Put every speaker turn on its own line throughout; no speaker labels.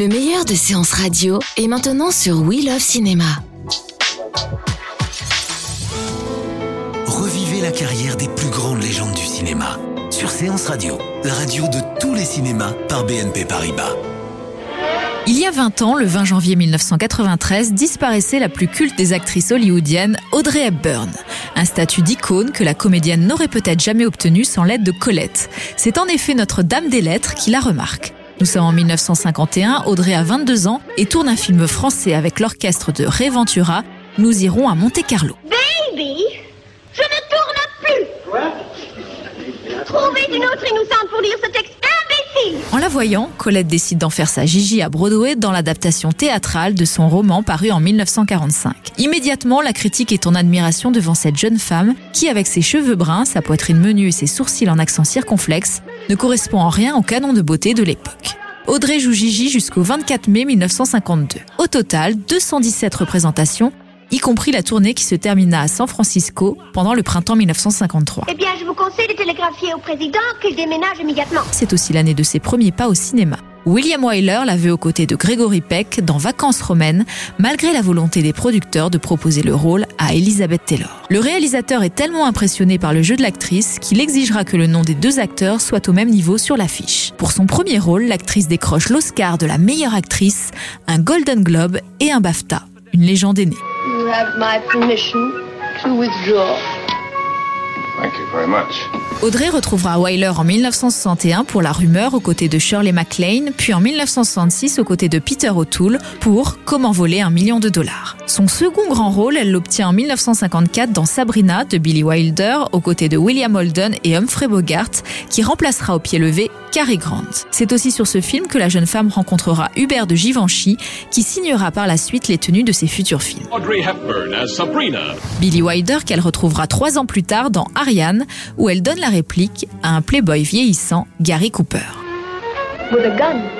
Le meilleur de séances radio est maintenant sur We Love Cinéma.
Revivez la carrière des plus grandes légendes du cinéma sur Séance Radio, la radio de tous les cinémas par BNP Paribas.
Il y a 20 ans, le 20 janvier 1993, disparaissait la plus culte des actrices hollywoodiennes, Audrey Hepburn. Un statut d'icône que la comédienne n'aurait peut-être jamais obtenu sans l'aide de Colette. C'est en effet notre Dame des Lettres qui la remarque. Nous sommes en 1951, Audrey a 22 ans et tourne un film français avec l'orchestre de Ray Ventura. Nous irons à Monte-Carlo.
Baby, je ne tourne plus. Quoi? Trouvez une autre innocente pour lire ce texte.
En la voyant, Colette décide d'en faire sa Gigi à Broadway dans l'adaptation théâtrale de son roman paru en 1945. Immédiatement, la critique est en admiration devant cette jeune femme qui, avec ses cheveux bruns, sa poitrine menue et ses sourcils en accent circonflexe, ne correspond en rien au canon de beauté de l'époque. Audrey joue Gigi jusqu'au 24 mai 1952. Au total, 217 représentations, y compris la tournée qui se termina à San Francisco pendant le printemps 1953.
Eh bien, je vous conseille de télégraphier au président qu'il déménage immédiatement.
C'est aussi l'année de ses premiers pas au cinéma. William Wyler l'a vu aux côtés de Gregory Peck dans Vacances romaines, malgré la volonté des producteurs de proposer le rôle à Elizabeth Taylor. Le réalisateur est tellement impressionné par le jeu de l'actrice qu'il exigera que le nom des deux acteurs soit au même niveau sur l'affiche. Pour son premier rôle, l'actrice décroche l'Oscar de la meilleure actrice, un Golden Globe et un BAFTA. Une légende est née.
You have my permission to withdraw.
Thank you very much.
Audrey retrouvera Wyler en 1961 pour La Rumeur aux côtés de Shirley MacLaine, puis en 1966 aux côtés de Peter O'Toole pour Comment voler un million de dollars. Son second grand rôle, elle l'obtient en 1954 dans Sabrina de Billy Wilder aux côtés de William Holden et Humphrey Bogart, qui remplacera au pied levé Cary Grant. C'est aussi sur ce film que la jeune femme rencontrera Hubert de Givenchy, qui signera par la suite les tenues de ses futurs films.
Audrey Hepburn as Sabrina.
Billy Wilder qu'elle retrouvera trois ans plus tard dans Ariane, où elle donne la réplique à un playboy vieillissant, Gary Cooper.
With a gun.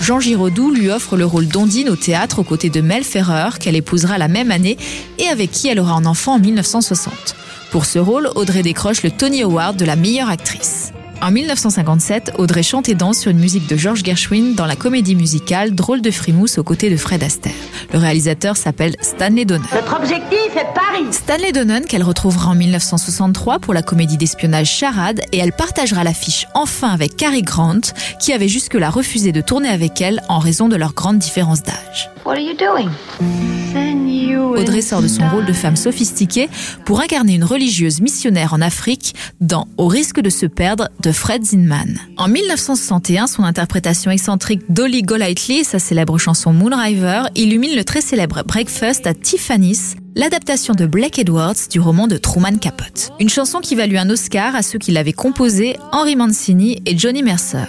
Jean Giraudoux lui offre le rôle d'Ondine au théâtre aux côtés de Mel Ferrer, qu'elle épousera la même année et avec qui elle aura un enfant en 1960. Pour ce rôle, Audrey décroche le Tony Award de la meilleure actrice. En 1957, Audrey chante et danse sur une musique de George Gershwin dans la comédie musicale Drôle de frimousse aux côtés de Fred Astaire. Le réalisateur s'appelle Stanley Donen.
Notre objectif est Paris.
Stanley Donen qu'elle retrouvera en 1963 pour la comédie d'espionnage Charade et elle partagera l'affiche enfin avec Cary Grant qui avait jusque-là refusé de tourner avec elle en raison de leur grande différence d'âge.
What are you doing?
Audrey sort de son rôle de femme sophistiquée pour incarner une religieuse missionnaire en Afrique dans Au risque de se perdre de Fred Zinman. En 1961, son interprétation excentrique d'Olly Golightly et sa célèbre chanson Moonriver illumine le très célèbre Breakfast à Tiffany's, l'adaptation de Blake Edwards du roman de Truman Capote. Une chanson qui valut un Oscar à ceux qui l'avaient composée, Henry Mancini et Johnny Mercer.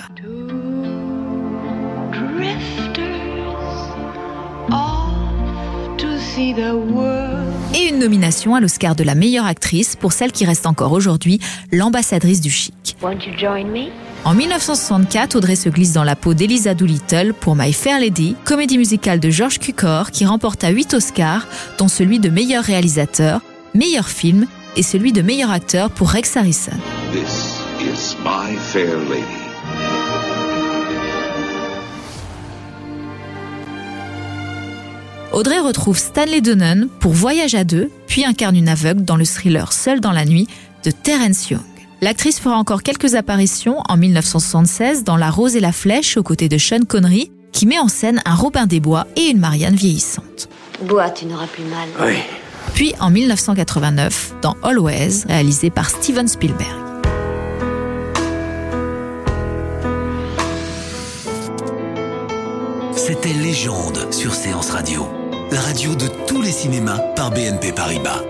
Et une nomination à l'Oscar de la meilleure actrice pour celle qui reste encore aujourd'hui l'ambassadrice du chic.
Won't you join me?
En 1964, Audrey se glisse dans la peau d'Elisa Doolittle pour My Fair Lady, comédie musicale de George Cukor qui remporta 8 Oscars, dont celui de meilleur réalisateur, meilleur film et celui de meilleur acteur pour Rex Harrison.
This is my fair lady.
Audrey retrouve Stanley Donen pour Voyage à deux, puis incarne une aveugle dans le thriller Seul dans la nuit de Terence Young. L'actrice fera encore quelques apparitions en 1976 dans La Rose et la Flèche aux côtés de Sean Connery, qui met en scène un Robin des Bois et une Marianne vieillissante.
Bois, tu n'auras plus mal.
Oui.
Puis en 1989 dans Always, réalisé par Steven Spielberg.
C'était Légende sur Séance Radio, la radio de tous les cinémas par BNP Paribas.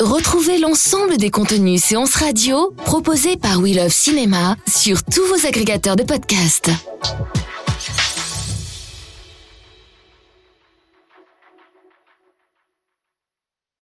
Retrouvez l'ensemble des contenus séances radio proposés par We Love Cinéma sur tous vos agrégateurs de podcasts.